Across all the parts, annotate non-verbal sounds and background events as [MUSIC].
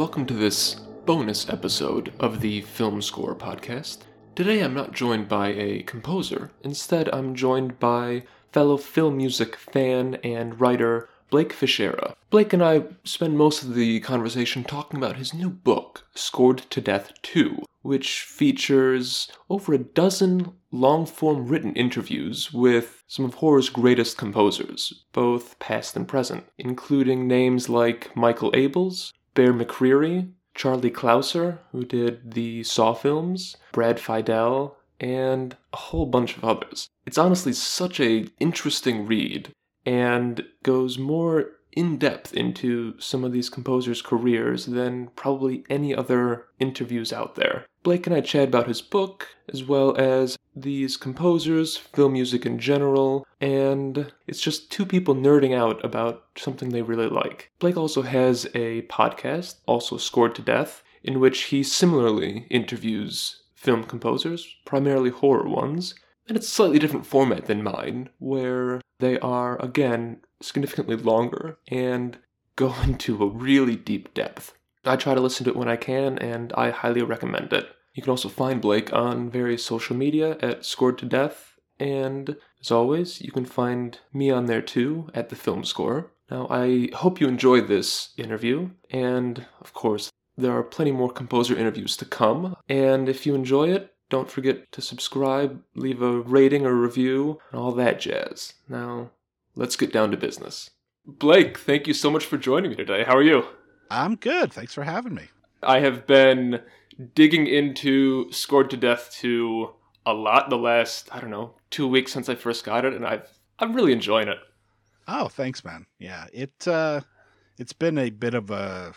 Welcome to this bonus episode of the Film Scorer podcast. Today I'm not joined by a composer. Instead, I'm joined by fellow film music fan and writer Blake Fichera. Blake and I spend most of the conversation talking about his new book, Scored to Death 2, which features over a dozen long form written interviews with some of horror's greatest composers, both past and present, including names like Michael Abels, Bear McCreary, Charlie Clouser, who did the Saw films, Brad Fiedel, and a whole bunch of others. It's honestly such a interesting read and goes more in depth into some of these composers' careers than probably any other interviews out there. Blake and I chat about his book, as well as these composers, film music in general, and it's just two people nerding out about something they really like. Blake also has a podcast, also Scored to Death, in which he similarly interviews film composers, primarily horror ones, and it's a slightly different format than mine, where they are, again, significantly longer and go [LAUGHS] into a really deep depth. I try to listen to it when I can, and I highly recommend it. You can also find Blake on various social media at Scored to Death, and as always, you can find me on there too at the Film Scorer. Now, I hope you enjoyed this interview, and of course, there are plenty more composer interviews to come. And if you enjoy it, don't forget to subscribe, leave a rating or review, and all that jazz. Now, let's get down to business. Blake, thank you so much for joining me today. How are you? I'm good. Thanks for having me. I have been digging into Scored to Death 2 a lot the last, I don't know, two weeks since I first got it, and I've I'm really enjoying it. Oh, thanks, man. Yeah, it uh, it's been a bit of a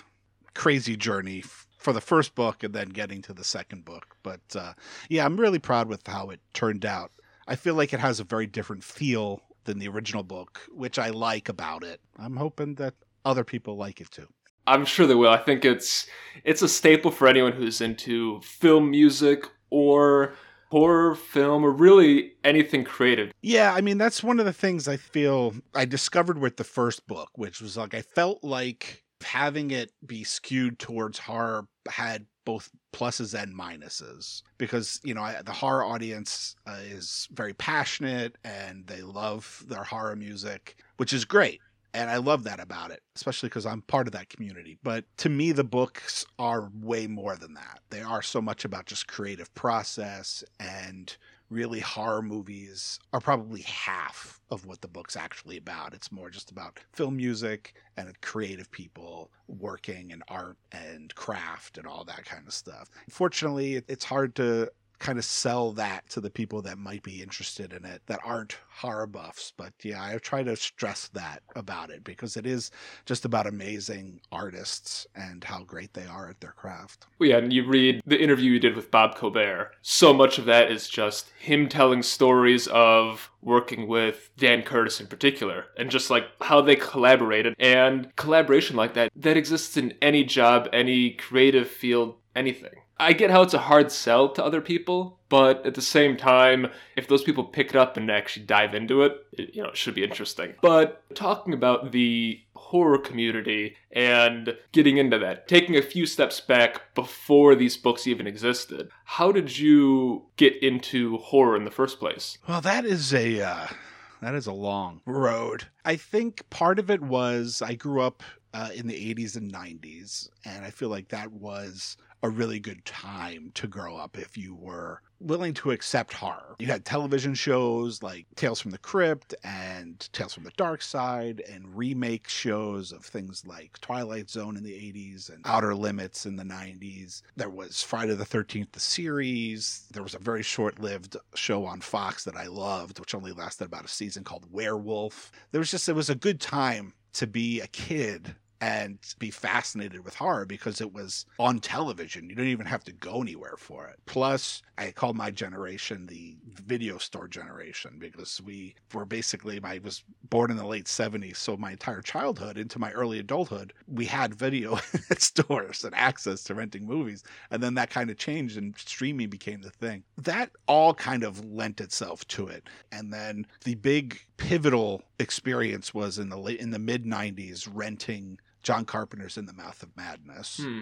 crazy journey for the first book and then getting to the second book. But uh, yeah, I'm really proud with how it turned out. I feel like it has a very different feel than the original book, which I like about it. I'm hoping that other people like it too. I'm sure they will. I think it's it's a staple for anyone who's into film music or horror film or really anything creative. Yeah, I mean that's one of the things I feel I discovered with the first book, which was like I felt like having it be skewed towards horror had both pluses and minuses because you know I, the horror audience uh, is very passionate and they love their horror music which is great and I love that about it, especially because I'm part of that community. But to me, the books are way more than that. They are so much about just creative process and really horror movies are probably half of what the book's actually about. It's more just about film music and creative people working and art and craft and all that kind of stuff. Fortunately, it's hard to kind of sell that to the people that might be interested in it that aren't horror buffs. But yeah, I try to stress that about it because it is just about amazing artists and how great they are at their craft. Well, yeah, and you read the interview you did with Bob Cobert. So much of that is just him telling stories of working with Dan Curtis in particular and just like how they collaborated and collaboration like that that exists in any job, any creative field, anything. I get how it's a hard sell to other people, but at the same time, if those people pick it up and actually dive into it, it, you know, it should be interesting. But talking about the horror community and getting into that, taking a few steps back before these books even existed, how did you get into horror in the first place? Well, that is a uh, that is a long road. I think part of it was I grew up uh, in the 80s and 90s, and I feel like that was a really good time to grow up if you were willing to accept horror. You had television shows like Tales from the Crypt and Tales from the Dark Side and remake shows of things like Twilight Zone in the 80s and Outer Limits in the 90s. There was Friday the 13th the series. There was a very short-lived show on Fox that I loved which only lasted about a season called Werewolf. There was just it was a good time to be a kid and be fascinated with horror because it was on television. You didn't even have to go anywhere for it. Plus, I call my generation the video store generation because we were basically, I was born in the late 70s. So my entire childhood into my early adulthood, we had video [LAUGHS] stores and access to renting movies. And then that kind of changed and streaming became the thing. That all kind of lent itself to it. And then the big pivotal experience was in the late, in the mid 90s renting John Carpenter's In the Mouth of Madness. Hmm.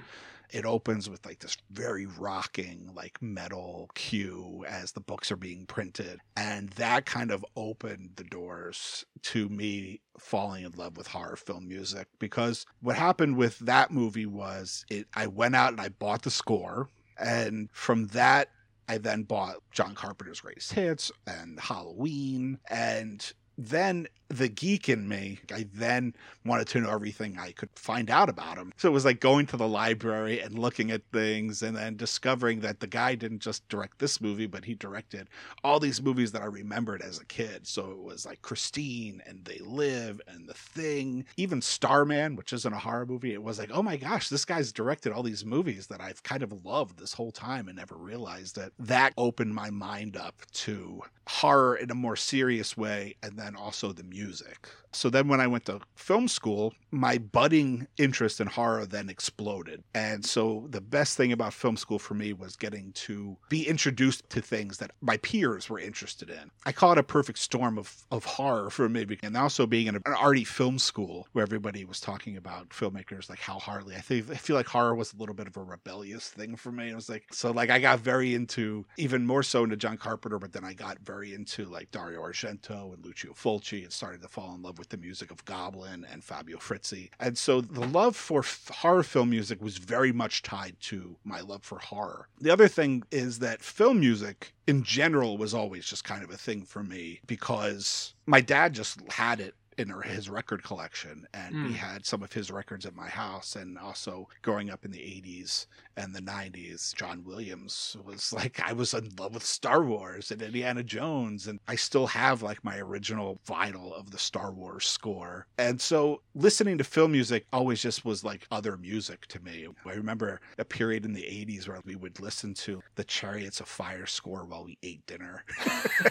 It opens with like this very rocking, like metal cue as the books are being printed. And that kind of opened the doors to me falling in love with horror film music because what happened with that movie was it I went out and I bought the score and from that I then bought John Carpenter's greatest hits and Halloween and then the geek in me, I then wanted to know everything I could find out about him. So it was like going to the library and looking at things and then discovering that the guy didn't just direct this movie, but he directed all these movies that I remembered as a kid. So it was like Christine and They Live and The Thing, even Starman, which isn't a horror movie. It was like, oh my gosh, this guy's directed all these movies that I've kind of loved this whole time and never realized it. That opened my mind up to horror in a more serious way and then also the music. So then when I went to film school, my budding interest in horror then exploded. And so the best thing about film school for me was getting to be introduced to things that my peers were interested in. I call it a perfect storm of, of horror for me. And also being in an arty film school where everybody was talking about filmmakers like Hal Hartley. I think I feel like horror was a little bit of a rebellious thing for me. It was like so like I got very into even more so into John Carpenter, but then I got very into like Dario Argento and Lucio Fulci and started to fall in love with the music of Goblin and Fabio Frizzi. And so the love for horror film music was very much tied to my love for horror. The other thing is that film music in general was always just kind of a thing for me because my dad just had it in his record collection and mm. we had some of his records at my house and also growing up in the 80s and the 90s john williams was [LAUGHS] like i was in love with star wars and indiana jones and i still have like my original vinyl of the star wars score. And so listening to film music always just was like other music to me. I remember a period in the 80s where we would listen to the chariots of fire score while we ate dinner. [LAUGHS]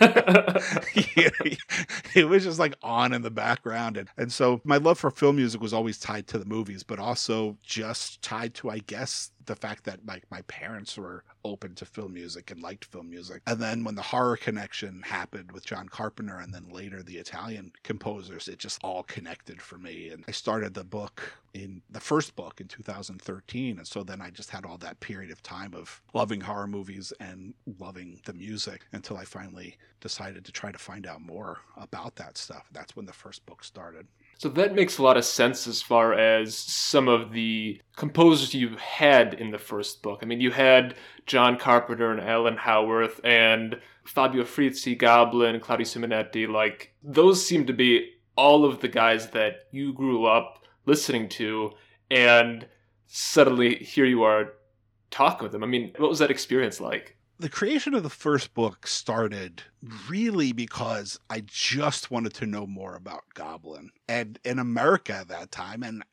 [LAUGHS] It was just like on in the back background. And, and so my love for film music was always tied to the movies, but also just tied to, I guess, the fact that like my parents were open to film music and liked film music. And then when the horror connection happened with John Carpenter and then later the Italian composers, it just all connected for me. And I started the book in the first book in 2013. And so then I just had all that period of time of loving horror movies and loving the music until I finally decided to try to find out more about that stuff. That's when the first book started. So that makes a lot of sense as far as some of the composers you had in the first book. I mean, you had John Carpenter and Alan Howarth and Fabio Frizzi, Goblin, Claudio Simonetti. Like, those seem to be all of the guys that you grew up listening to, and suddenly here you are talking with them. I mean, what was that experience like? The creation of the first book started really because I just wanted to know more about Goblin. And in America at that time, and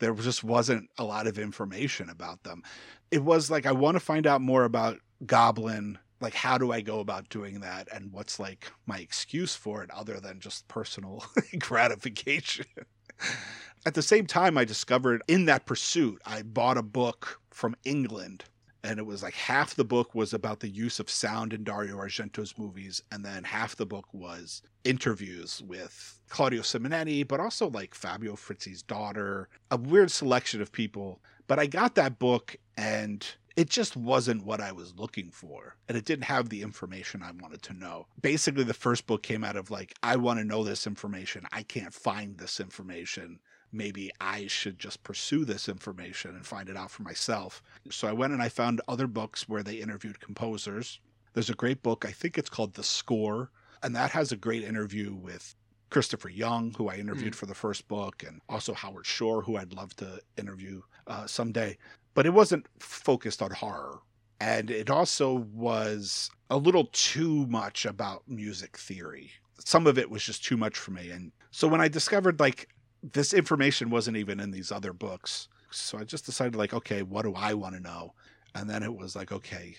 there just wasn't a lot of information about them. It was like, I want to find out more about Goblin. Like, how do I go about doing that? And what's like my excuse for it other than just personal [LAUGHS] gratification? At the same time, I discovered in that pursuit, I bought a book from England and it was like half the book was about the use of sound in Dario Argento's movies, and then half the book was interviews with Claudio Simonetti, but also like Fabio Frizzi's daughter, a weird selection of people. But I got that book and it just wasn't what I was looking for. And it didn't have the information I wanted to know. Basically, the first book came out of like, I want to know this information. I can't find this information maybe I should just pursue this information and find it out for myself. So I went and I found other books where they interviewed composers. There's a great book, I think it's called The Score, and that has a great interview with Christopher Young, who I interviewed mm. for the first book, and also Howard Shore, who I'd love to interview uh, someday. But it wasn't focused on horror. And it also was a little too much about music theory. Some of it was just too much for me. And so when I discovered like this information wasn't even in these other books. So I just decided, like, okay, what do I want to know? And then it was like, okay,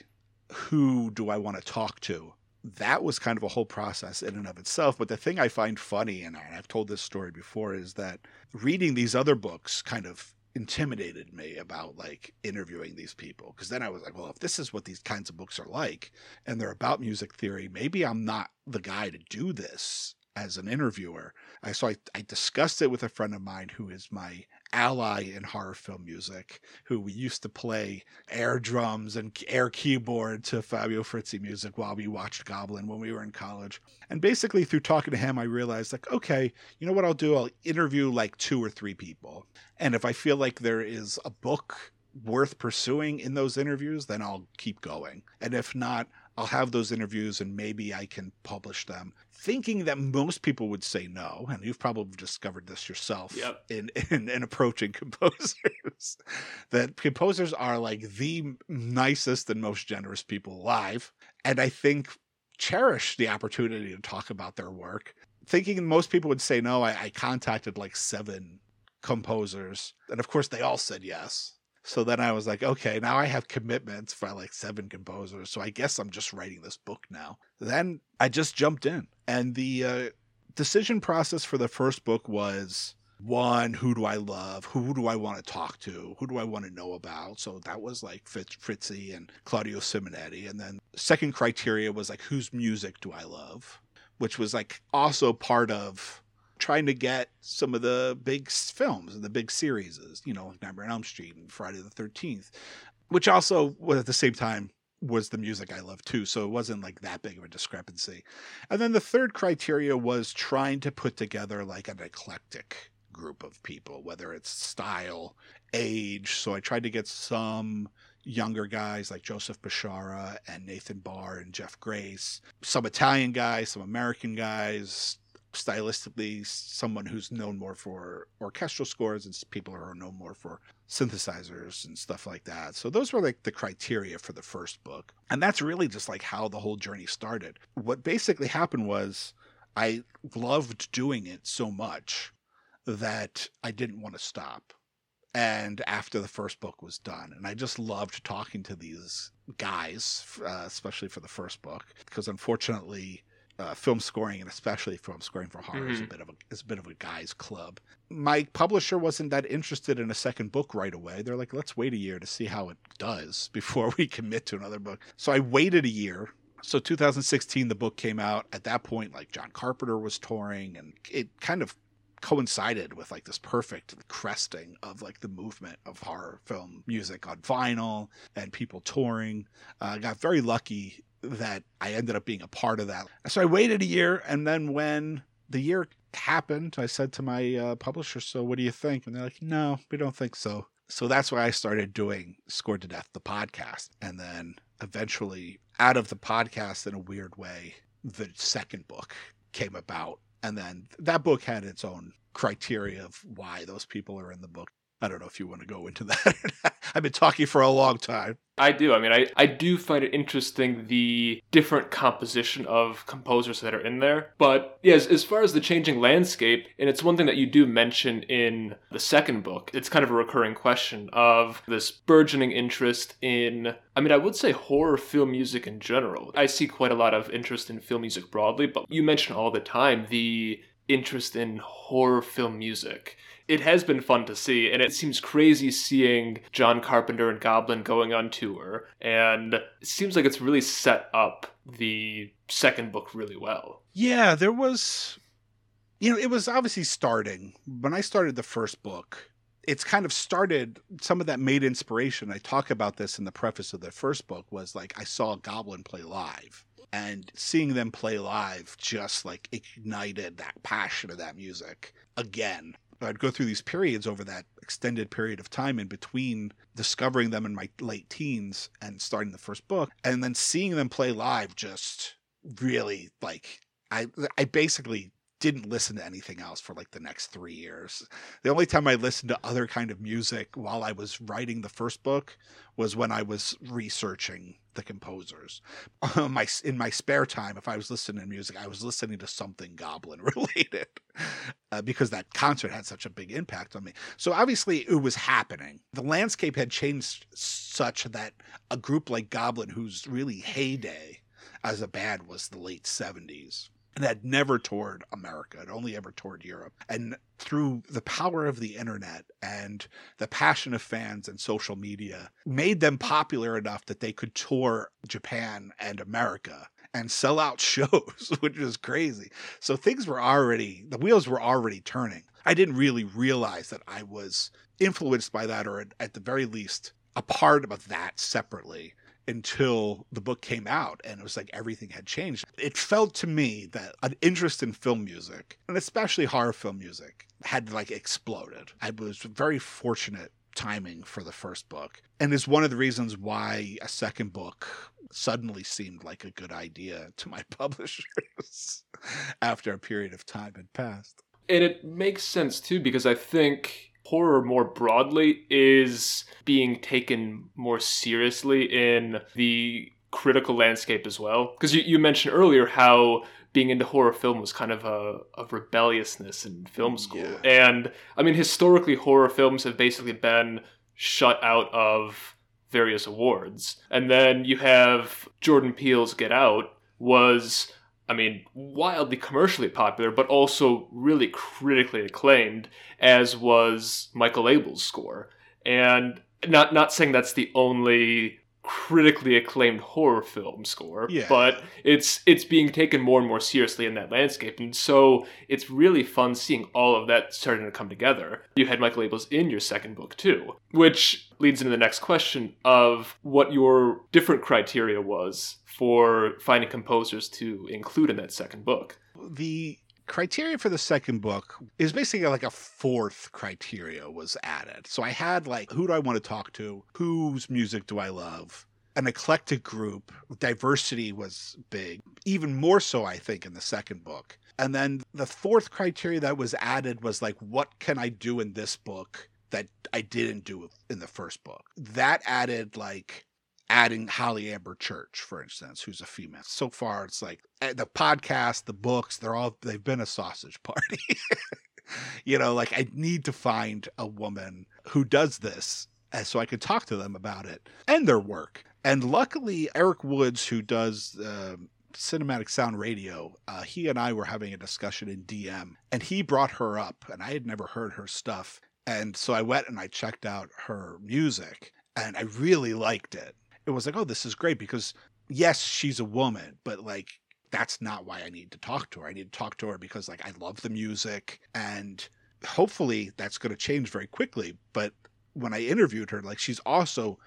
who do I want to talk to? That was kind of a whole process in and of itself. But the thing I find funny, and I've told this story before, is that reading these other books kind of intimidated me about like interviewing these people because then I was like, well, if this is what these kinds of books are like and they're about music theory, maybe I'm not the guy to do this as an interviewer. I so I, I discussed it with a friend of mine who is my ally in horror film music who we used to play air drums and air keyboard to Fabio Frizzi music while we watched Goblin when we were in college. And basically, through talking to him, I realized, like, okay, you know what I'll do? I'll interview like two or three people. And if I feel like there is a book worth pursuing in those interviews, then I'll keep going. And if not, I'll have those interviews and maybe I can publish them. Thinking that most people would say no, and you've probably discovered this yourself Yep. in, [LAUGHS] in, in approaching composers, [LAUGHS] that composers are like the nicest and most generous people alive. And I think cherish the opportunity to talk about their work. Thinking most people would say no, I, I contacted like seven composers, and of course they all said yes. So then I was like, okay, now I have commitments for like seven composers. So I guess I'm just writing this book now. Then I just jumped in. And the uh, decision process for the first book was one, who do I love? Who do I want to talk to? Who do I want to know about? So that was like Frizzi and Claudio Simonetti. And then second criteria was like, whose music do I love? Which was like also part of trying to get some of the big films and the big series, you know, like Nightmare on Elm Street and Friday the Thirteenth, which also was at the same time was the music I loved too. So it wasn't like that big of a discrepancy. And then the third criteria was trying to put together like an eclectic group of people, whether it's style, age. So I tried to get some younger guys like Joseph Bishara and Nathan Barr and Jeff Grace, some Italian guys, some American guys, stylistically someone who's known more for orchestral scores and people who are known more for synthesizers and stuff like that. So those were like the criteria for the first book. And that's really just like how the whole journey started. What basically happened was I loved doing it so much that I didn't want to stop. And after the first book was done, and I just loved talking to these guys, uh, especially for the first book, because unfortunately, uh, film scoring and especially film scoring for horror is a Mhm. bit of a is a bit of a guy's club. My publisher wasn't that interested in a second book right away. They're like, let's wait a year to see how it does [LAUGHS] before we commit to another book. So I waited a year. So 2016, the book came out. At that point, like John Carpenter was touring, and it kind of coincided with like this perfect cresting of like the movement of horror film music on vinyl and people touring. Uh, I got very lucky that I ended up being a part of that. So I waited a year, and then when the year happened, I said to my uh, publisher, "So what do you think?" And they're like, "No, we don't think so." So that's why I started doing Scored to Death, the podcast, and then eventually, out of the podcast, in a weird way, the second book came about, and then that book had its own criteria of why those people are in the book. I don't know if you want to go into [LAUGHS] that. I've been talking for a long time. I do. I mean, I, I do find it interesting the different composition of composers that are in there. But yeah, as, as far as the changing landscape, and it's one thing that you do mention in the second book, it's kind of a recurring question of this burgeoning interest in, I mean, I would say horror film music in general. I see quite a lot of interest in film music broadly, but you mention all the time the interest in horror film music it has been fun to see, and it seems crazy seeing John Carpenter and Goblin going on tour. And it seems like it's really set up the second book really well. Yeah, there was, you know, it was obviously starting. When I started the first book, it's kind of started, some of that made inspiration. I talk about this in the preface of the first book, was like I saw Goblin play live. And seeing them play live just like ignited that passion of that music again. I'd go through these periods over that extended period of time in between discovering them in my late teens and starting the first book, and then seeing them play live just really like I I basically didn't listen to anything else for like the next three years. The only time I listened to other kind of music while I was writing the first book was when I was researching the composers. [LAUGHS] my in my spare time, if I was listening to music, I was listening to something Goblin [LAUGHS] related uh, because that concert had such a big impact on me. So obviously, it was happening. The landscape had changed such that a group like Goblin, whose really heyday as a band was the late seventies and had never toured America, It only ever toured Europe. And through the power of the internet and the passion of fans and social media, made them popular enough that they could tour Japan and America and sell out [LAUGHS] shows, which is crazy. So things were already, the wheels were already turning. I didn't really realize that I was influenced by that, or at the very least, a part of that separately until the book came out and it was like everything had changed. It felt to me that an interest in film music, and especially horror film music, had like exploded. I was very fortunate timing for the first book and is one of the reasons why a second book suddenly seemed like a good idea to my [LAUGHS] publishers after a period of time had passed. And it makes sense too because I think horror more broadly is being taken more seriously in the critical landscape as well. Because you, you mentioned earlier how being into horror film was kind of a, a rebelliousness in film mm, school. Yeah. And I mean, historically, horror films have basically been shut out of various awards. And then you have Jordan Peele's Get Out was I mean, wildly commercially popular, but also really critically acclaimed, as was Michael Abels' score. And not not saying that's the only critically acclaimed horror film score, yeah. but it's it's being taken more and more seriously in that landscape, and so it's really fun seeing all of that starting to come together. You had Michael Abels in your second book too, which leads into the next question of what your different criteria was for finding composers to include in that second book. The criteria for the second book is basically like a fourth criteria was added. So I had like, who do I want to talk to? Whose music do I love? An eclectic group. Diversity was big, even more so, I think, in the second book. And then the fourth criteria that was added was like, what can I do in this book that I didn't do in the first book? That added like adding Holly Amber Church, for instance, who's a female. So far, it's like eh, the podcast, the books, they're all, they've been a sausage party. [LAUGHS] you know, like I need to find a woman who does this eh, so I could talk to them about it and their work. And luckily, Eric Woods, who does uh, cinematic sound radio, uh, he and I were having a discussion in DM, and he brought her up, and I had never heard her stuff. And so I went and I checked out her music, and I really liked it it was like, oh, this is great because yes, she's a woman, but like that's not why I need to talk to her. I need to talk to her because like I love the music and hopefully that's going to change very quickly. But when I interviewed her, like she's also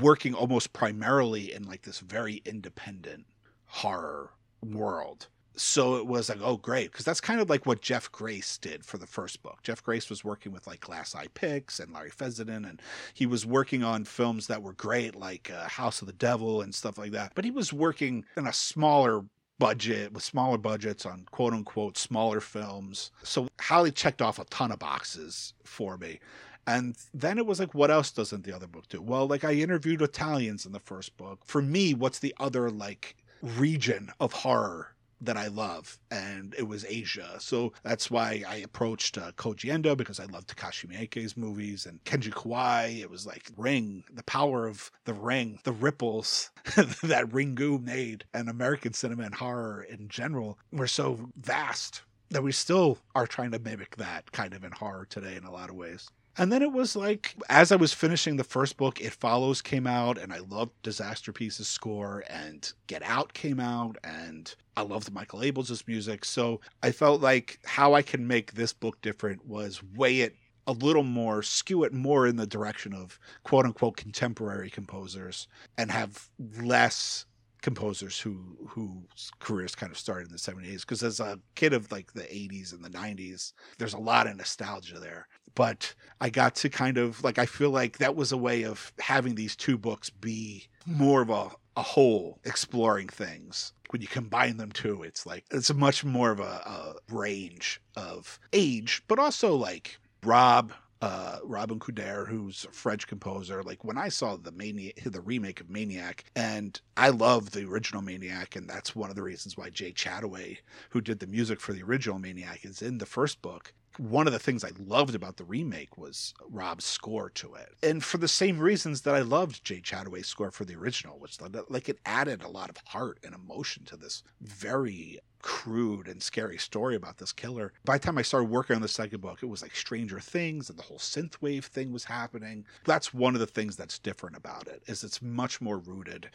working almost primarily in like this very independent horror world so it was like, oh, great. Because that's kind of like what Jeff Grace did for the first book. Jeff Grace was working with like Glass Eye Pix and Larry Fessenden, and he was working on films that were great, like uh, House of the Devil and stuff like that. But he was working in a smaller budget with smaller budgets on quote unquote smaller films. So Holly checked off a ton of boxes for me. And then it was like, what else doesn't the other book do? Well, like I interviewed Italians in the first book. For me, what's the other like region of horror that I love, and it was Asia. So that's why I approached uh, Koji Endo because I love Takashi Miike's movies and Kenji Kawai. It was like Ring, the power of the Ring, the ripples [LAUGHS] that Ringu made, and American cinema and horror in general were so vast that we still are trying to mimic that kind of in horror today in a lot of ways. And then it was like, as I was finishing the first book, It Follows came out, and I loved Disasterpeace's score, and Get Out came out, and I loved Michael Abels' music. So I felt like how I can make this book different was weigh it a little more, skew it more in the direction of quote unquote contemporary composers, and have less composers who whose careers kind of started in the 70s because as a kid of like the 80s and the 90s there's a lot of nostalgia there but i got to kind of like i feel like that was a way of having these two books be more of a, a whole exploring things when you combine them too it's like it's much more of a, a range of age but also like rob uh, Robin Coudert, who's a French composer. Like when I saw the Maniac, the remake of Maniac, and I love the original Maniac, and that's one of the reasons why Jay Chattaway, who did the music for the original Maniac, is in the first book one of the things I loved about the remake was Rob's score to it. And for the same reasons that I loved Jay Chattaway's score for the original, which like it added a lot of heart and emotion to this very crude and scary story about this killer. By the time I started working on the second book, it was like Stranger Things and the whole synthwave thing was happening. That's one of the things that's different about it is it's much more rooted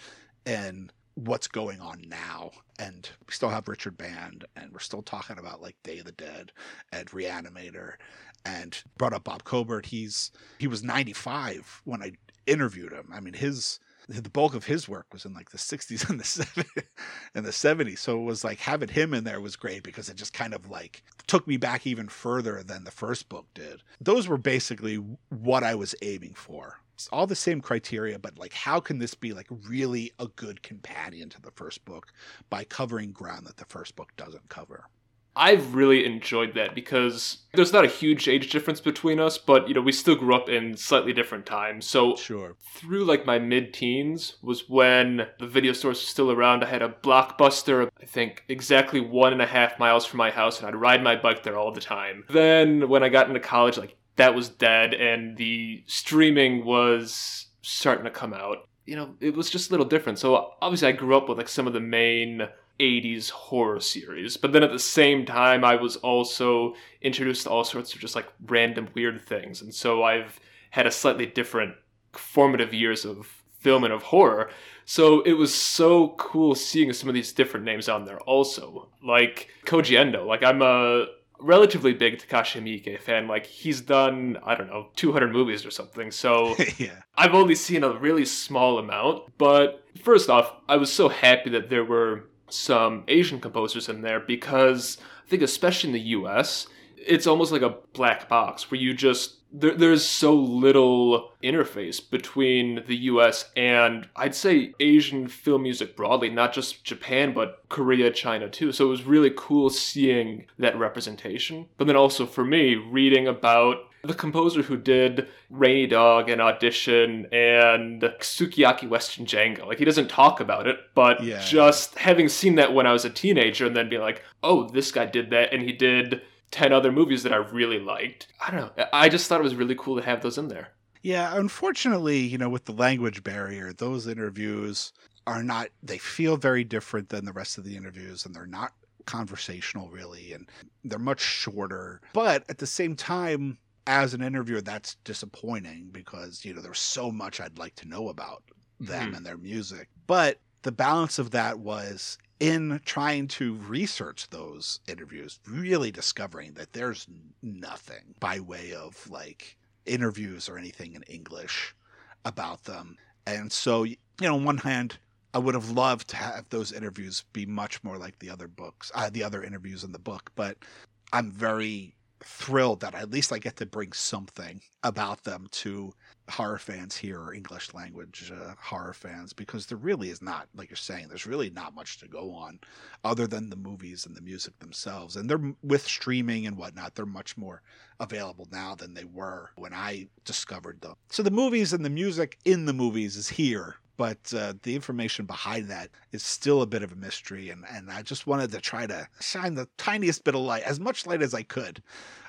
in what's going on now. And we still have Richard Band, and we're still talking about like Day of the Dead and Reanimator, and brought up Bob Cobert. He's he was 95 when I interviewed him. I mean, his the bulk of his work was in like the 60s [LAUGHS] and the 70s and the 70s so it was like having him in there was great because it just kind of like took me back even further than the first book did those were basically what i was aiming for all the same criteria but like how can this be like really a good companion to the first book by covering ground that the first book doesn't cover I've really enjoyed that because there's not a huge age difference between us, but you know, we still grew up in slightly different times. So sure. through like my mid teens was when the video stores were still around. I had a blockbuster, I think exactly one and a half miles from my house, and I'd ride my bike there all the time. Then when I got into college, like that was dead and the streaming was starting to come out. You know, it was just a little different. So obviously I grew up with like some of the main 80s horror series. But then at the same time, I was also introduced to all sorts of just like random weird things. And so I've had a slightly different formative years of film and of horror. So it was so cool seeing some of these different names on there also. Like Koji Endo. Like I'm a relatively big Takashi Miike fan. Like he's done, I don't know, 200 movies or something. So [LAUGHS] yeah. I've only seen a really small amount. But first off, I was so happy that there were some Asian composers in there because I think, especially in the US, it's almost like a black box where you just there, there's so little interface between the US and I'd say Asian film music broadly, not just Japan, but Korea, China too. So it was really cool seeing that representation. But then also for me, reading about the composer who did Rainy Dog and Audition and Sukiyaki Western Django. Like he doesn't talk about it, but Yeah. just having seen that when I was a teenager and then being like, oh, this guy did that and he did 10 other movies that I really liked. I don't know. I just thought it was really cool to have those in there. Yeah, unfortunately, you know, with the language barrier, those interviews are not, they feel very different than the rest of the interviews, and they're not conversational really, and they're much shorter. But at the same time, as an interviewer, that's disappointing because, you know, there's so much I'd like to know about them Mhm. and their music. But the balance of that was in trying to research those interviews, really discovering that there's nothing by way of like interviews or anything in English about them. And so, you know, on one hand, I would have loved to have those interviews be much more like the other books, uh, the other interviews in the book, but I'm very thrilled that at least I get to bring something about them to horror fans here or English language uh, horror fans because there really is not, like you're saying, there's really not much to go on other than the movies and the music themselves. And they're with streaming and whatnot, they're much more available now than they were when I discovered them. So the movies and the music in the movies is here. But uh, the information behind that is still a bit of a mystery, and, and I just wanted to try to shine the tiniest bit of light, as much light as I could,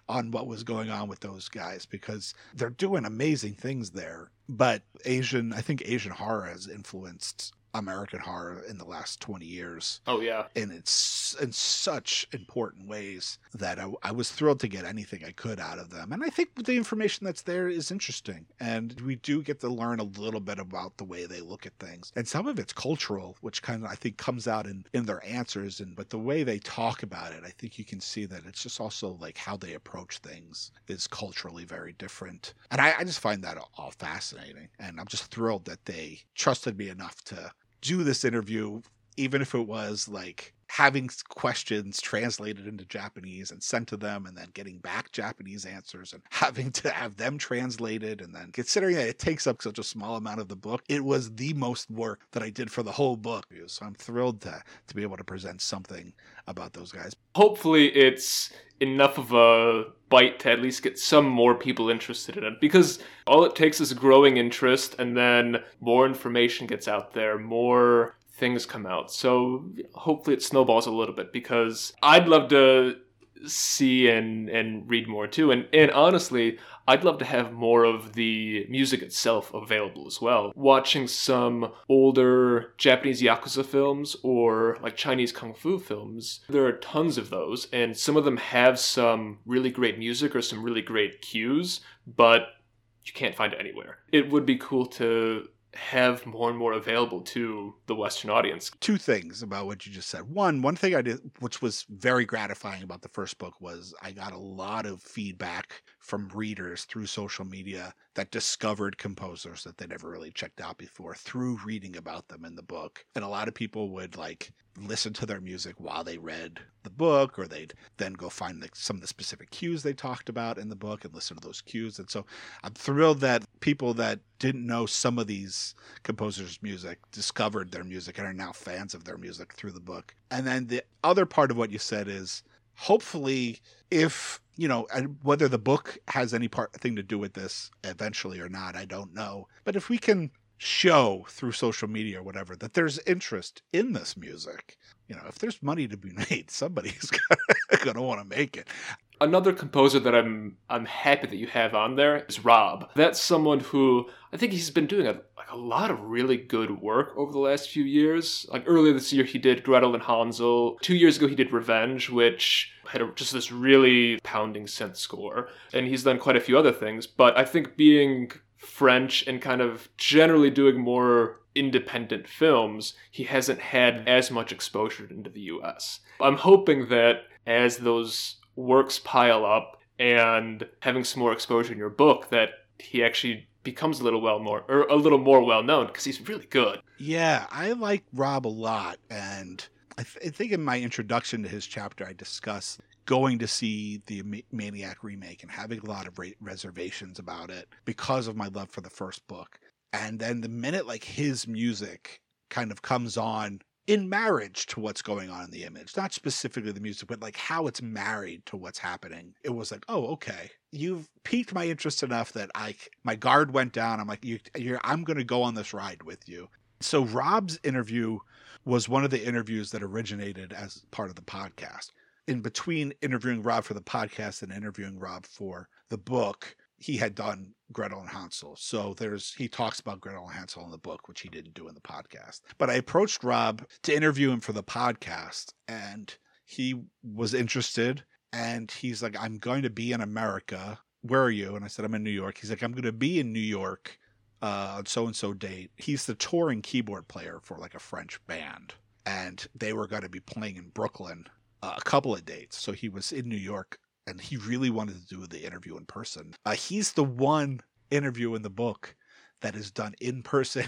on what was going on with those guys because they're doing amazing things there. But Asian, I think Asian horror has influenced American horror in the last 20 years Oh, yeah. and it's in such important ways that I, I was thrilled to get anything I could out of them. And I think the information that's there is interesting. And we do get to learn a little bit about the way they look at things. And some of it's cultural, which kind of I think comes out in, in their answers. And but the way they talk about it, I think you can see that it's just also like how they approach things is culturally very different. And I, I just find that all fascinating. And I'm just thrilled that they trusted me enough to do this interview even if it was like having questions translated into Japanese and sent to them and then getting back Japanese answers and [LAUGHS] having to have them translated and then considering that it takes up such a small amount of the book, it was the most work that I did for the whole book. So I'm thrilled to to be able to present something about those guys. hopefully it's enough of a bite to at least get some more people interested in it. Because all it takes is growing interest and then more information gets out there more things come out. So hopefully it snowballs a little bit because i'd love to see and and read more too and and honestly I'd love to have more of the music itself available as well. Watching some older Japanese Yakuza films or like Chinese Kung Fu films, there are tons of those, and some of them have some really great music or some really great cues, but you can't find it anywhere. It would be cool to have more and more available to the Western audience. Two things about what you just said. One, one thing I did, which was very gratifying about the first book, was I got a lot of feedback from readers through social media that discovered composers that they never really checked out before through reading about them in the book. And a lot of people would like listen to their music while they read the book, or they'd then go find the, some of the specific cues they talked about in the book and listen to those cues. And so I'm thrilled that people that didn't know some of these composers' music discovered their music and are now fans of their music through the book. And then the other part of what you said is hopefully if you know whether the book has any part thing to do with this eventually or not i don't know. But if we can show through social media or whatever that there's interest in this music you know if there's money to be [LAUGHS] made somebody's going to want to make it another composer that I'm I'm happy that you have on there is Rob. That's someone who I think he's been doing a, like a lot of really good work over the last few years. Like earlier this year, he did Gretel and Hansel. Two years ago, he did Revenge, which had a, just this really pounding synth score. And he's done quite a few other things. But I think being French and kind of generally doing more independent films, he hasn't had as much exposure into the US. I'm hoping that as those works pile up and having some more exposure in your book that he actually becomes a little well more or a little more well known because he's really good. Yeah, I like Rob a lot and I, th- I, think in my introduction to his chapter I discuss going to see the Maniac remake and having a lot of re- reservations about it because of my love for the first book. And then the minute like his music kind of comes on in marriage to what's going on in the image, not specifically the music, but like how it's married to what's happening. It was like, oh, okay, you've piqued my interest enough that I my guard went down. I'm like, you, you're, I'm going to go on this ride with you. So Rob's interview was one of the interviews that originated as part of the podcast. In between interviewing Rob for the podcast and interviewing Rob for the book, he had done Gretel and Hansel. So there's he talks about Gretel and Hansel in the book, which he didn't do in the podcast. But I approached Rob to interview him for the podcast, and he was interested. And he's like, "I'm going to be in America. Where are you?" And I said, "I'm in New York." He's like, "I'm going to be in New York uh, on so and so date." He's the touring keyboard player for like a French band, and they were going to be playing in Brooklyn uh, a couple of dates. So he was in New York and he really wanted to do the interview in person. Uh, he's the one interview in the book that is done in person.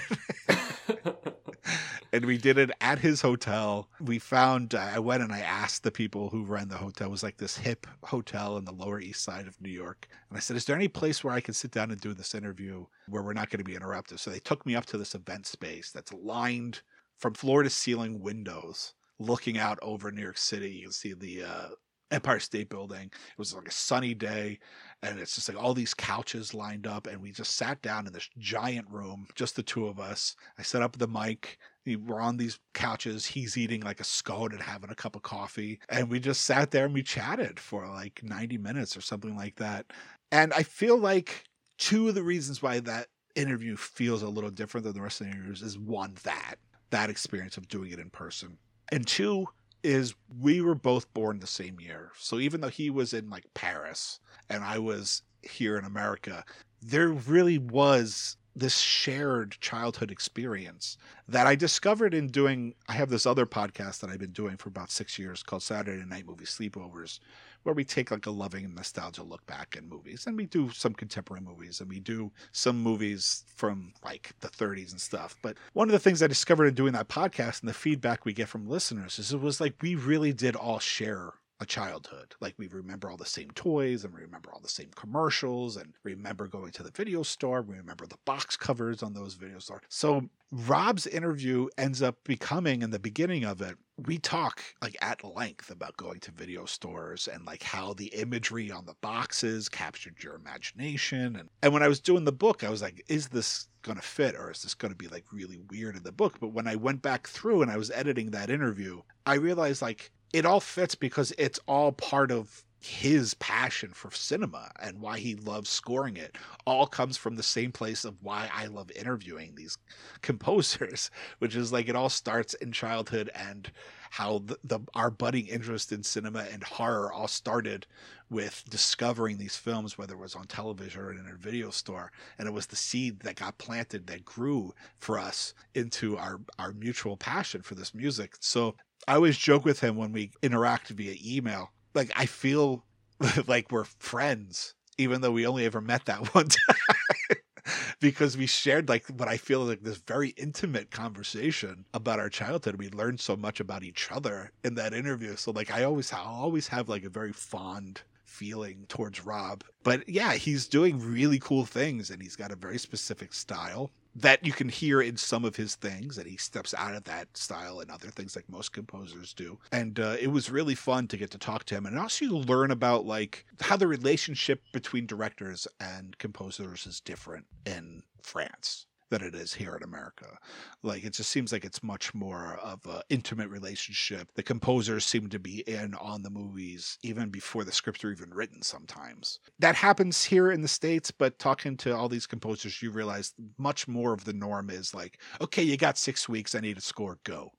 [LAUGHS] and we did it at his hotel. We found, uh, I went and I asked the people who ran the hotel. It was like this hip hotel in the Lower East Side of New York. And I said, Is there any place where I can sit down and do this interview where we're not going to be interrupted? So they took me up to this event space that's lined from floor to ceiling windows looking out over New York City. You can see the uh, Empire State Building. It was like a sunny day, and it's just like all these couches lined up, and we just sat down in this giant room, just the two of us. I set up the mic. We were on these couches. He's eating like a scone and having a cup of coffee, and we just sat there and we chatted for like 90 minutes or something like that. And I feel like two of the reasons why that interview feels a little different than the rest of the interviews is one that that experience of doing it in person, and two is we were both born the same year. So even though he was in like Paris and I was here in America, there really was this shared childhood experience that I discovered in doing. I have this other podcast that I've been doing for about six years called Saturday Night Movie Sleepovers, where we take like a loving and nostalgia look back in movies and we do some contemporary movies and we do some movies from like the 30s and stuff but one of the things i discovered in doing that podcast and the feedback we get from listeners is it was like we really did all share a childhood. Like we remember all the same toys and we remember all the same commercials and remember going to the video store. We remember the box covers on those video stores. So Rob's interview ends up becoming in the beginning of it. We talk like at length about going to video stores and like how the imagery on the boxes captured your imagination. And, and when I was doing the book, I was like, is this going to fit or is this going to be like really weird in the book? But when I went back through and I was editing that interview, I realized like it all fits because it's all part of his passion for cinema and why he loves scoring it all comes from the same place of why I love interviewing these composers, [LAUGHS] which is like it all starts in childhood and how the, the our budding interest in cinema and horror all started with discovering these films, whether it was on television or in a video store, and it was the seed that got planted that grew for us into our our mutual passion for this music. So I always joke with him when we interact via email, like I feel [LAUGHS] like we're friends, even though we only ever met that [LAUGHS] one time because we shared like what I feel like this very intimate conversation about our childhood. We learned so much about each other in that interview. So like I always I'll always have like a very fond feeling towards Rob. But yeah, he's doing really cool things and he's got a very specific style that you can hear in some of his things and he steps out of that style and other things like most composers do. And uh, it was really fun to get to talk to him and also you learn about like how the relationship between directors and composers is different in france than it is here in America. Like it just seems like it's much more of an intimate relationship. The composers seem to be in on the movies even before the scripts are even written sometimes. That happens here in the States, but talking to all these composers, you realize much more of the norm is like, okay, you got six weeks, I need a score, go.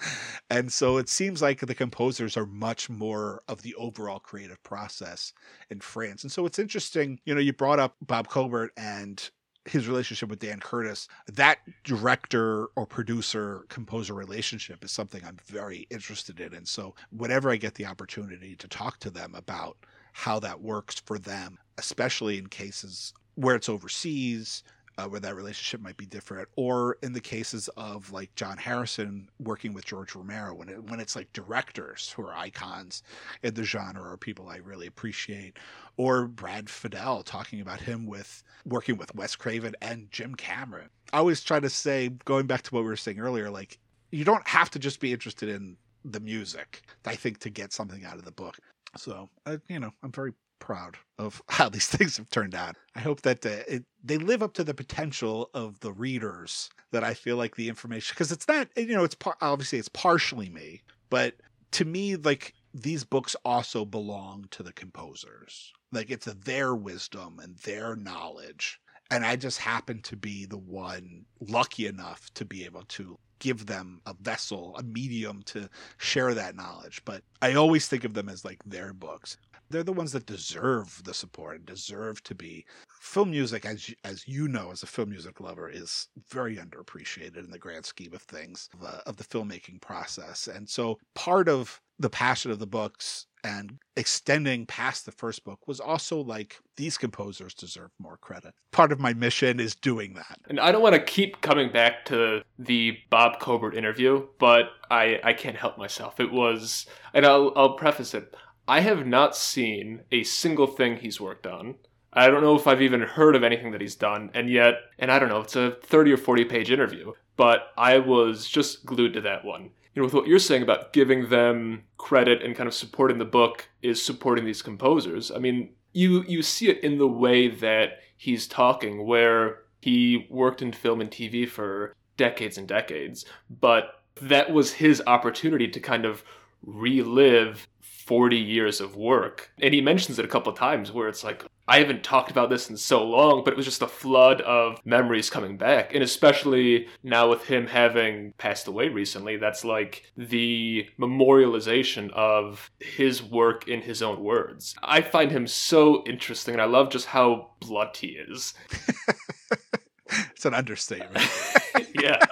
[LAUGHS] and so it seems like the composers are much more of the overall creative process in France. And so it's interesting, you know, you brought up Bob Cobert and his relationship with Dan Curtis, that director or producer composer relationship is something I'm very interested in. And so, whenever I get the opportunity to talk to them about how that works for them, especially in cases where it's overseas, uh, where that relationship might be different, or in the cases of like John Harrison working with George Romero, when it, when it's like directors who are icons in the genre or people I really appreciate, or Brad Fiedel talking about him with working with Wes Craven and Jim Cameron. I always try to say, going back to what we were saying earlier, like you don't have to just be interested in the music. I think to get something out of the book. So, uh, you know, I'm very proud of [LAUGHS] how these things have turned out. I hope that uh, it, they live up to the potential of the readers that I feel like the information because it's not you know it's par- obviously it's partially me, but to me like these books also belong to the composers. Like it's their wisdom and their knowledge. And I just happen to be the one lucky enough to be able to give them a vessel, a medium to share that knowledge. But I always think of them as like their books they're the ones that deserve the support and deserve to be film music as as you know as a film music lover is very underappreciated in the grand scheme of things of, uh, of the filmmaking process and so part of the passion of the books and extending past the first book was also like these composers deserve more credit. Part of my mission is doing that. And I don't want to keep coming back to the Bob Cobert interview, but I I can't help myself. It was and I'll I'll preface it. I have not seen a single thing he's worked on. I don't know if I've even heard of anything that he's done, and yet, and I don't know, it's a 30 or 40 page interview, but I was just glued to that one. You know, with what you're saying about giving them credit and kind of supporting the book is supporting these composers. I mean, you you see it in the way that he's talking, where he worked in film and TV for decades and decades, but that was his opportunity to kind of relive 40 years of work. And he mentions it a couple of times where it's like, I haven't talked about this in so long, but it was just a flood of memories coming back. And especially now with him having passed away recently, that's like the memorialization of his work in his own words. I find him so interesting, and I love just how blunt he is. [LAUGHS] it's an understatement. [LAUGHS] yeah.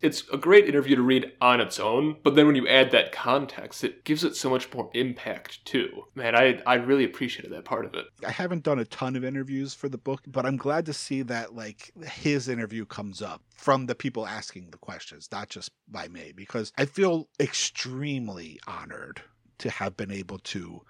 It's a great interview to read on its own, but then when you add that context, it gives it so much more impact too. Man, I I really appreciated that part of it. I haven't done a ton of interviews for the book, but I'm glad to see that like his interview comes up from the people asking the questions, not just by me, because I feel extremely honored to have been able to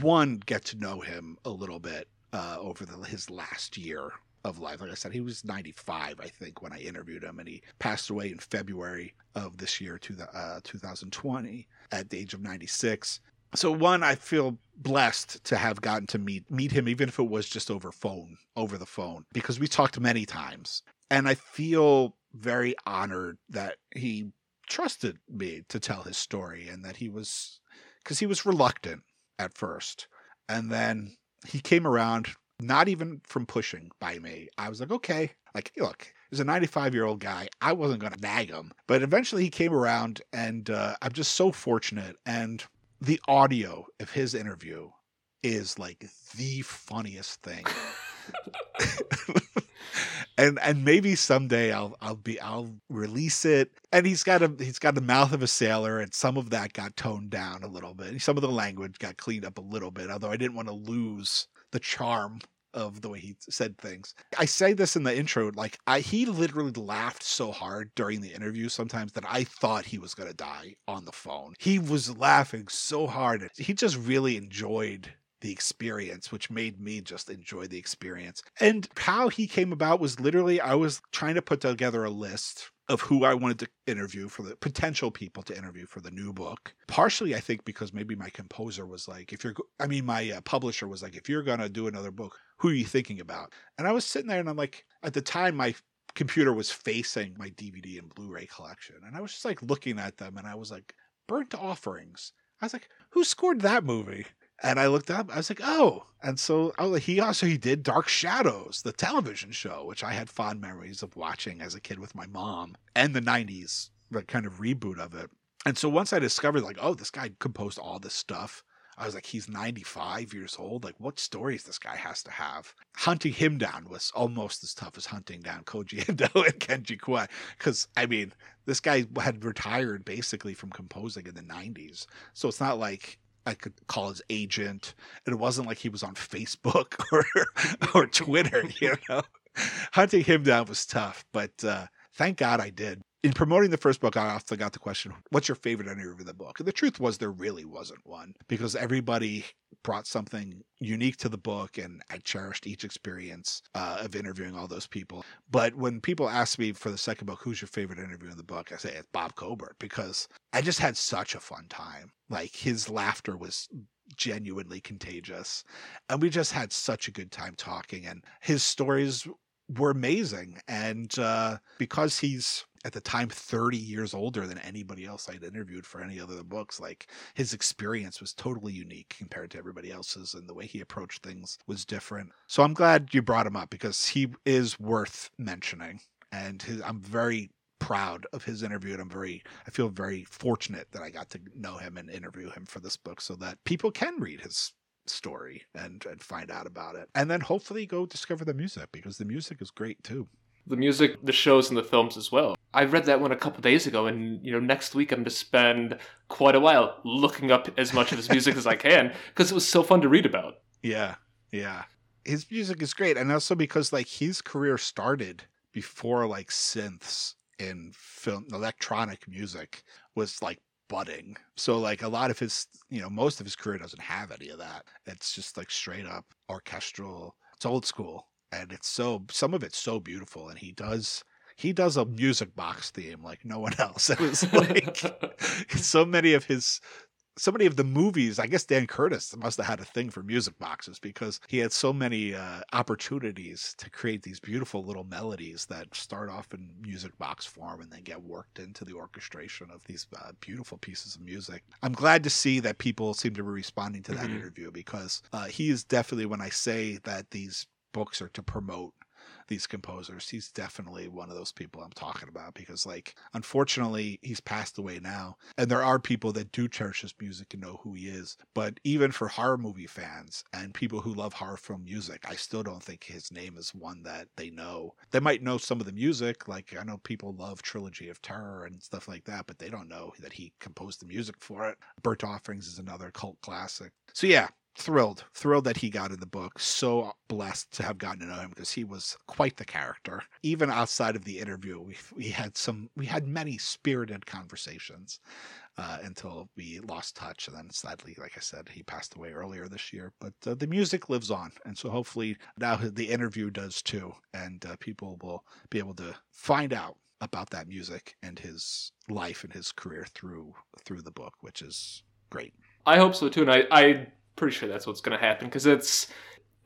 one get to know him a little bit uh, over the, his last year of life. Like I said, he was 95, I think, when I interviewed him, and he passed away in February of this year, to the, uh, 2020, at the age of 96. So one, I feel blessed to have gotten to meet meet him, even if it was just over phone, over the phone, because we talked many times, and I feel very honored that he trusted me to tell his story and that he was because he was reluctant at first. And then he came around, not even from pushing by me. I was like, okay, like, hey, look, he's a 95 year old guy. I wasn't going to nag him. But eventually he came around, and uh, I'm just so fortunate. And the audio of his interview is like the funniest thing. [LAUGHS] [LAUGHS] and and maybe someday I'll I'll be I'll release it. And he's got a he's got the mouth of a sailor, and some of that got toned down a little bit. Some of the language got cleaned up a little bit, although I didn't want to lose the charm of the way he said things. I say this in the intro, like I he literally laughed so hard during the interview sometimes that I thought he was gonna die on the phone. He was laughing so hard. He just really enjoyed the experience, which made me just enjoy the experience. And how he came about was literally I was trying to put together a list of who I wanted to interview for the potential people to interview for the new book. Partially, I think, because maybe my composer was like, if you're, I mean, my uh, publisher was like, if you're going to do another book, who are you thinking about? And I was sitting there and I'm like, at the time, my computer was facing my DVD and Blu ray collection. And I was just like looking at them and I was like, Burnt Offerings. I was like, who scored that movie? And I looked up, I was like, oh. And so oh, he also he did Dark Shadows, the television show, which I had fond memories of watching as a kid with my mom and the 90s like kind of reboot of it. And so once I discovered like, oh, this guy composed all this stuff, I was like, he's 95 years old. Like, what stories this guy has to have? Hunting him down was almost as tough as hunting down Koji [LAUGHS] Endo and Kenji Kawai. Because, I mean, this guy had retired basically from composing in the 90s. So it's not like I could call his agent. And it wasn't like he was on Facebook [LAUGHS] or or Twitter, you [LAUGHS] know. Hunting him down was tough, but uh, thank God I did in promoting the first book, I often got the question, what's your favorite interview of the book? And the truth was there really wasn't one because everybody brought something unique to the book and I cherished each experience uh, of interviewing all those people. But when people ask me for the second book, who's your favorite interview in the book? I say it's Bob Cobert because I just had such a fun time. Like his laughter was genuinely contagious. And we just had such a good time talking and his stories were amazing. And uh, because he's at the time 30 years older than anybody else I'd interviewed for any other books. Like his experience was totally unique compared to everybody else's, and the way he approached things was different. So I'm glad you brought him up because he is worth mentioning. And his, I'm very proud of his interview and I'm very I feel very fortunate that I got to know him and interview him for this book so that people can read his story and and find out about it. And then hopefully go discover the music because the music is great too the music, the shows, and the films as well. I read that one a couple days ago, and you know, next week I'm going to spend quite a while looking up as much of his music as I can because it was so fun to read about. Yeah, yeah, his music is great, and also because like his career started before like synths in film, electronic music was like budding. So like a lot of his, you know, most of his career doesn't have any of that. It's just like straight up orchestral. It's old school and it's so some of it's so beautiful and he does he does a music box theme like no one else [LAUGHS] it was like [LAUGHS] so many of his so many of the movies i guess dan curtis must have had a thing for music boxes because he had so many uh, opportunities to create these beautiful little melodies that start off in music box form and then get worked into the orchestration of these uh, beautiful pieces of music i'm glad to see that people seem to be responding to that mm-hmm. interview because uh, he is definitely when i say that these books are to promote these composers. He's definitely one of those people I'm talking about because, like, unfortunately, he's passed away now. And there are people that do cherish his music and know who he is. But even for horror movie fans and people who love horror film music, I still don't think his name is one that they know. They might know some of the music. Like, I know people love Trilogy of Terror and stuff like that, but they don't know that he composed the music for it. Burnt Offerings is another cult classic. So, yeah, thrilled, thrilled that he got in the book. So blessed to have gotten to know him because he was quite the character. Even outside of the interview, we we had some, we had many spirited conversations uh, until we lost touch, and then sadly, like I said, he passed away earlier this year. But uh, the music lives on, and so hopefully now the interview does too, and uh, people will be able to find out about that music and his life and his career through through the book, which is great. I hope so too, and I, I pretty sure that's what's going to happen because it's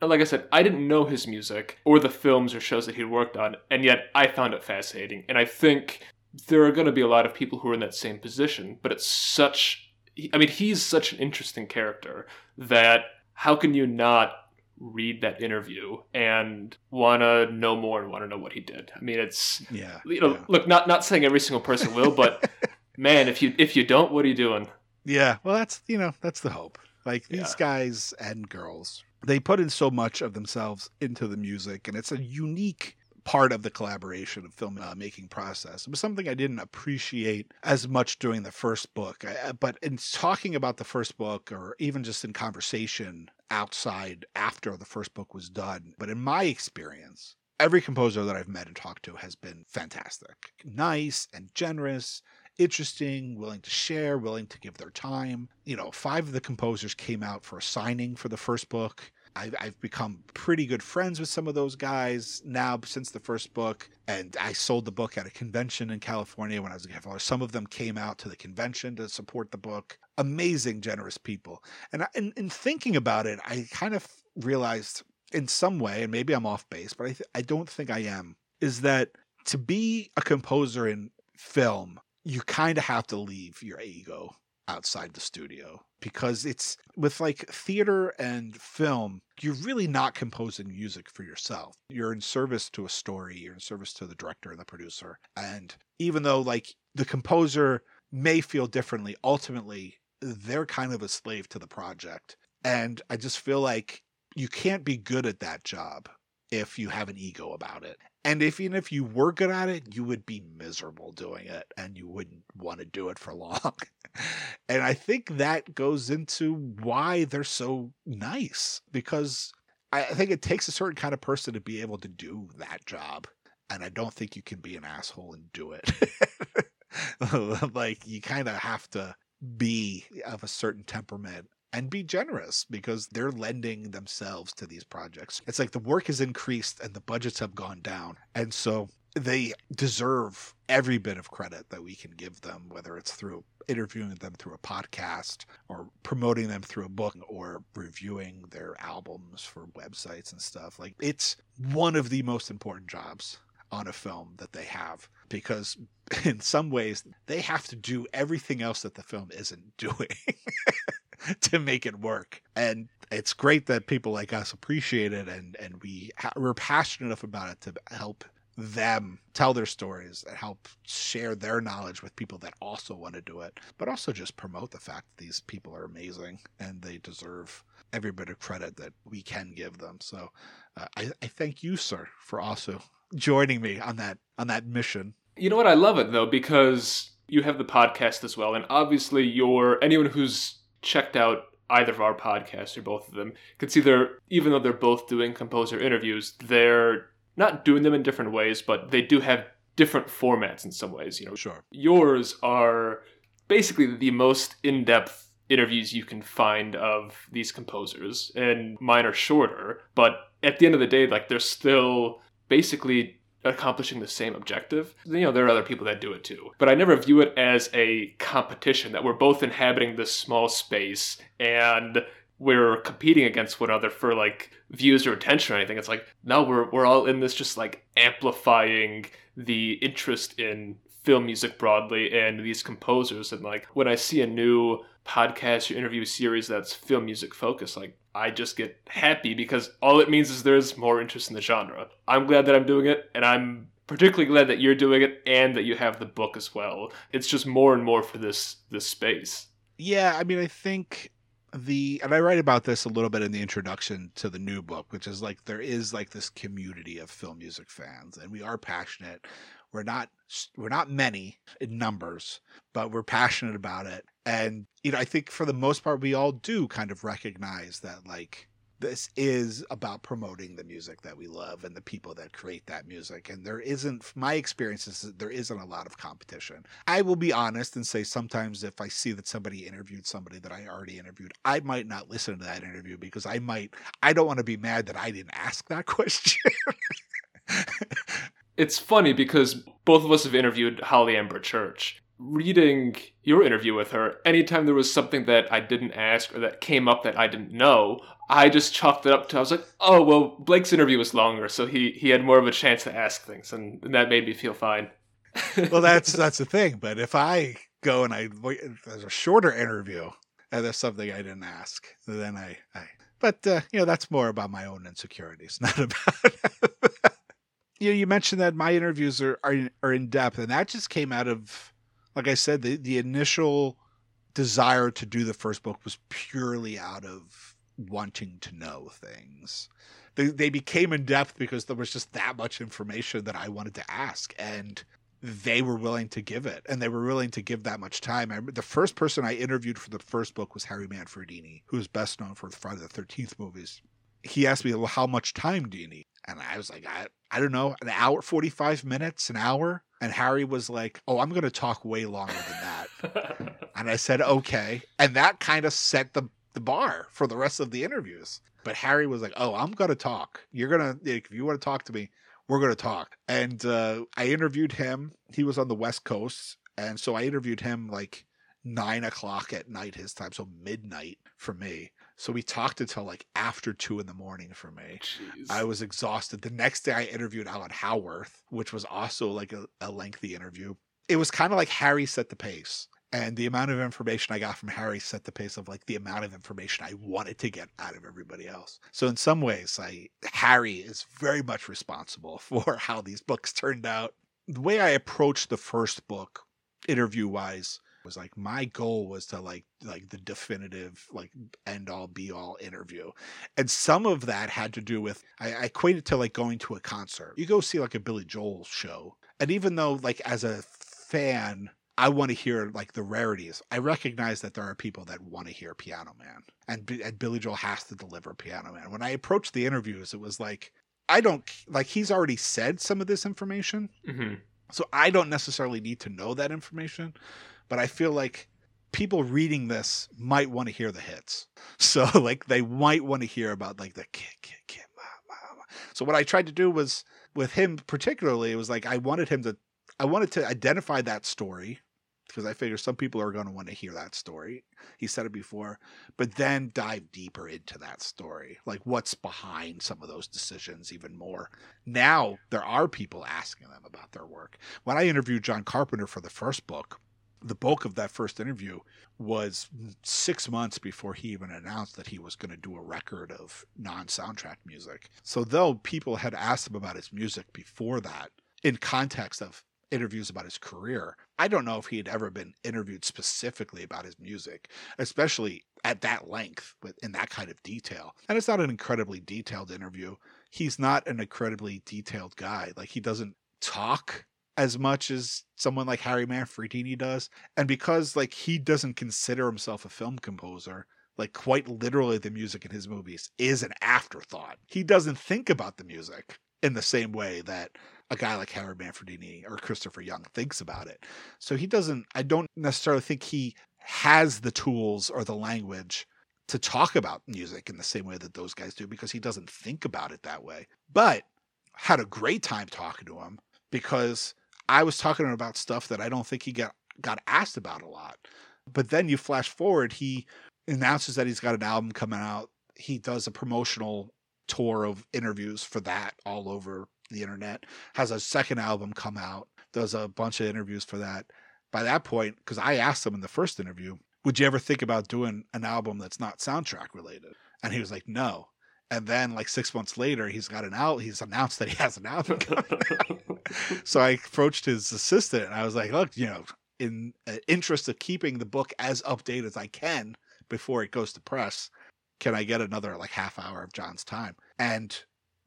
like I said, I didn't know his music or the films or shows that he worked on, and yet I found it fascinating. And I think there are going to be a lot of people who are in that same position, but it's such I mean, he's such an interesting character that how can you not read that interview and want to know more and want to know what he did? I mean, it's Yeah. you know, yeah. look, not not saying every single person will, but [LAUGHS] man, if you if you don't, what are you doing? Yeah, well, that's you know that's the hope. Like these guys and girls, they put in so much of themselves into the music, and it's a unique part of the collaboration of film uh, making process. It was something I didn't appreciate as much during the first book, I, but in talking about the first book, or even just in conversation outside after the first book was done, but in my experience. Every composer that I've met and talked to has been fantastic, nice and generous, interesting, willing to share, willing to give their time. You know, five of the composers came out for a signing for the first book. I've, I've become pretty good friends with some of those guys now since the first book. And I sold the book at a convention in California when I was a California. Some of them came out to the convention to support the book. Amazing, generous people. And in thinking about it, I kind of realized in some way, and maybe I'm off base, but I, th- I don't think I am, is that to be a composer in film, you kind of have to leave your ego outside the studio because it's with like theater and film, you're really not composing music for yourself. You're in service to a story, you're in service to the director and the producer. And even though like the composer may feel differently, ultimately they're kind of a slave to the project. And I just feel like you can't be good at that job if you have an ego about it. And if even if you were good at it, you would be miserable doing it and you wouldn't want to do it for [LAUGHS] long. and I think that goes into why they're so nice because I think it takes a certain kind of person to be able to do that job. And I don't think you can be an asshole and do it. [LAUGHS] like you kind of have to be of a certain temperament and be generous because they're lending themselves to these projects. It's like the work has increased and the budgets have gone down. And so they deserve every bit of credit that we can give them, whether it's through interviewing them through a podcast or promoting them through a book or reviewing their albums for websites and stuff. Like it's one of the most important jobs on a film that they have because [LAUGHS] in some ways they have to do everything else that the film isn't [LAUGHS] doing [LAUGHS] to make it work. And it's great that people like us appreciate it and and we ha- we're passionate enough about it to help them tell their stories and help share their knowledge with people that also want to do it but also just promote the fact that these people are amazing and they deserve every bit of credit that we can give them. So uh, I, I thank you sir for also joining me on that on that mission. You know what? I love it though because you have the podcast as well, and obviously, you're anyone who's checked out either of our podcasts or both of them can see they're even though they're both doing composer interviews, they're not doing them in different ways, but they do have different formats in some ways. You know, sure yours are basically the most in-depth interviews you can find of these composers and mine are shorter but at the end of the day like they're still basically accomplishing the same objective you know there are other people that do it too. But i never view it as a competition that we're both inhabiting this small space and we're competing against one another for like views or attention or anything. It's like no we're, we're all in this just like amplifying the interest in film music broadly and these composers. And like when i see a new podcast or interview series that's film music focused like i just get happy because all it means is there's more interest in the genre i'm glad that i'm doing it and i'm particularly glad that you're doing it and that you have the book as well it's just more and more for this this space Yeah, I mean, I think the and I write about this a little bit in the introduction to the new book, which is like there is like this community of film music fans, and we are passionate. We're not we're not many in numbers, but we're passionate about it. And you know, I think for the most part, we all do kind of recognize that like this is about promoting the music that we love and the people that create that music. And there isn't, my experience is that there isn't a lot of competition. I will be honest and say sometimes if I see that somebody interviewed somebody that I already interviewed, I might not listen to that interview because I might, I don't want to be mad that I didn't ask that [LAUGHS] question. It's funny because both of us have interviewed Holly Amber Church. Reading your interview with her, anytime there was something that I didn't ask or that came up that I didn't know, I just chalked it up to I was like, oh well, Blake's interview was longer, so he he had more of a chance to ask things, and, and that made me feel fine. [LAUGHS] well, that's that's the thing. But if I go and I there's a shorter interview and there's something I didn't ask. Then I, I but uh, you know that's more about my own insecurities, [LAUGHS] not about. You know, you mentioned that my interviews are, are are in depth, and that just came out of, like I said, the the initial desire to do the first book was purely out of wanting to know things. They they became in depth because there was just that much information that I wanted to ask, and they were willing to give it and they were willing to give that much time. I, the first person I interviewed for the first book was Harry Manfredini, who is best known for the Friday the 13th movies. He asked me, well, how much time do you need? And I was like, I, I don't know, an hour, 45 minutes, an hour. And Harry was like, oh, I'm going to talk way longer than that. [LAUGHS] and I said, okay. And that kind of set the, the bar for the rest of the interviews. But Harry was like, oh, I'm going to talk. You're going to, if you want to talk to me, we're going to talk. And uh, I interviewed him. He was on the West Coast. And so I interviewed him like nine o'clock at night his time, so midnight for me. So we talked until like after two in the morning for me. Jeez. I was exhausted. The next day I interviewed Alan Howarth, which was also like a, a lengthy interview. It was kind of like Harry set the pace and the amount of information I got from Harry set the pace of like the amount of information I wanted to get out of everybody else. So in some ways, I Harry is very much responsible [LAUGHS] for how these books turned out. The way I approached the first book, interview wise, was like my goal was to like like the definitive like end all be all interview and some of that had to do with I, I equated to like going to a concert you go see like a billy joel show and even though like as a fan I want to hear like the rarities. I recognize that there are people that want to hear Piano Man, and, and Billy Joel has to deliver Piano Man. When I approached the interviews, it was like I don't like he's already said some of this information, mm-hmm. so I don't necessarily need to know that information, but I feel like people reading this might want to hear the hits. [LAUGHS] So like they might want to hear about like the kid, kid, kid. So what I tried to do was with him particularly, it was like I wanted him to I wanted to identify that story because I figure some people are going to want to hear that story. He said it before, but then dive deeper into that story, like what's behind some of those decisions even more. Now there are people asking them about their work. When I interviewed John Carpenter for the first book, the bulk of that first interview was six months before he even announced that he was going to do a record of non soundtrack music. So, though people had asked him about his music before that, in context of interviews about his career. I don't know if he had ever been interviewed specifically about his music, especially at that length, in that kind of detail. And it's not an incredibly detailed interview. He's not an incredibly detailed guy. Like he doesn't talk as much as someone like Harry Manfredini does. And because like he doesn't consider himself a film composer, like quite literally the music in his movies is an afterthought. He doesn't think about the music in the same way that a guy like Harry Manfredini or Christopher Young thinks about it. So he doesn't, I don't necessarily think he has the tools or the language to talk about music in the same way that those guys do because he doesn't think about it that way. But had a great time talking to him because I was talking about stuff that I don't think he got got asked about a lot. But then you flash forward, he announces that he's got an album coming out. He does a promotional tour of interviews for that all over the internet, has a second album come out, does a bunch of interviews for that. By that point, because I asked him in the first interview, would you ever think about doing an album that's not soundtrack related? And he was like, no. And then, like six months later, he's got an out. He's announced that he has an album [LAUGHS] so I approached his assistant, and I was like, "Look, you know, in uh, interest of keeping the book as updated as I can before it goes to press, can I get another like half hour of John's time?" And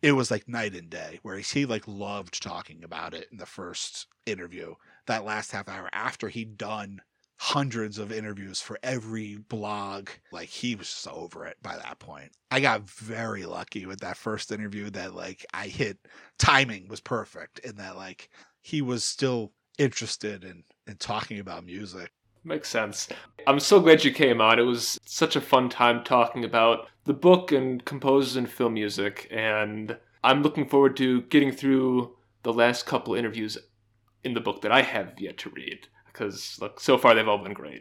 it was like night and day where he like loved talking about it in the first interview that last half hour after he'd done hundreds of interviews for every blog like he was just over it by that point i got very lucky with that first interview that like i hit timing was perfect and that like he was still interested in in talking about music Makes sense. I'm so glad you came on. It was such a fun time talking about the book and composers and film music, and I'm looking forward to getting through the last couple interviews in the book that I have yet to read because look, so far they've all been great.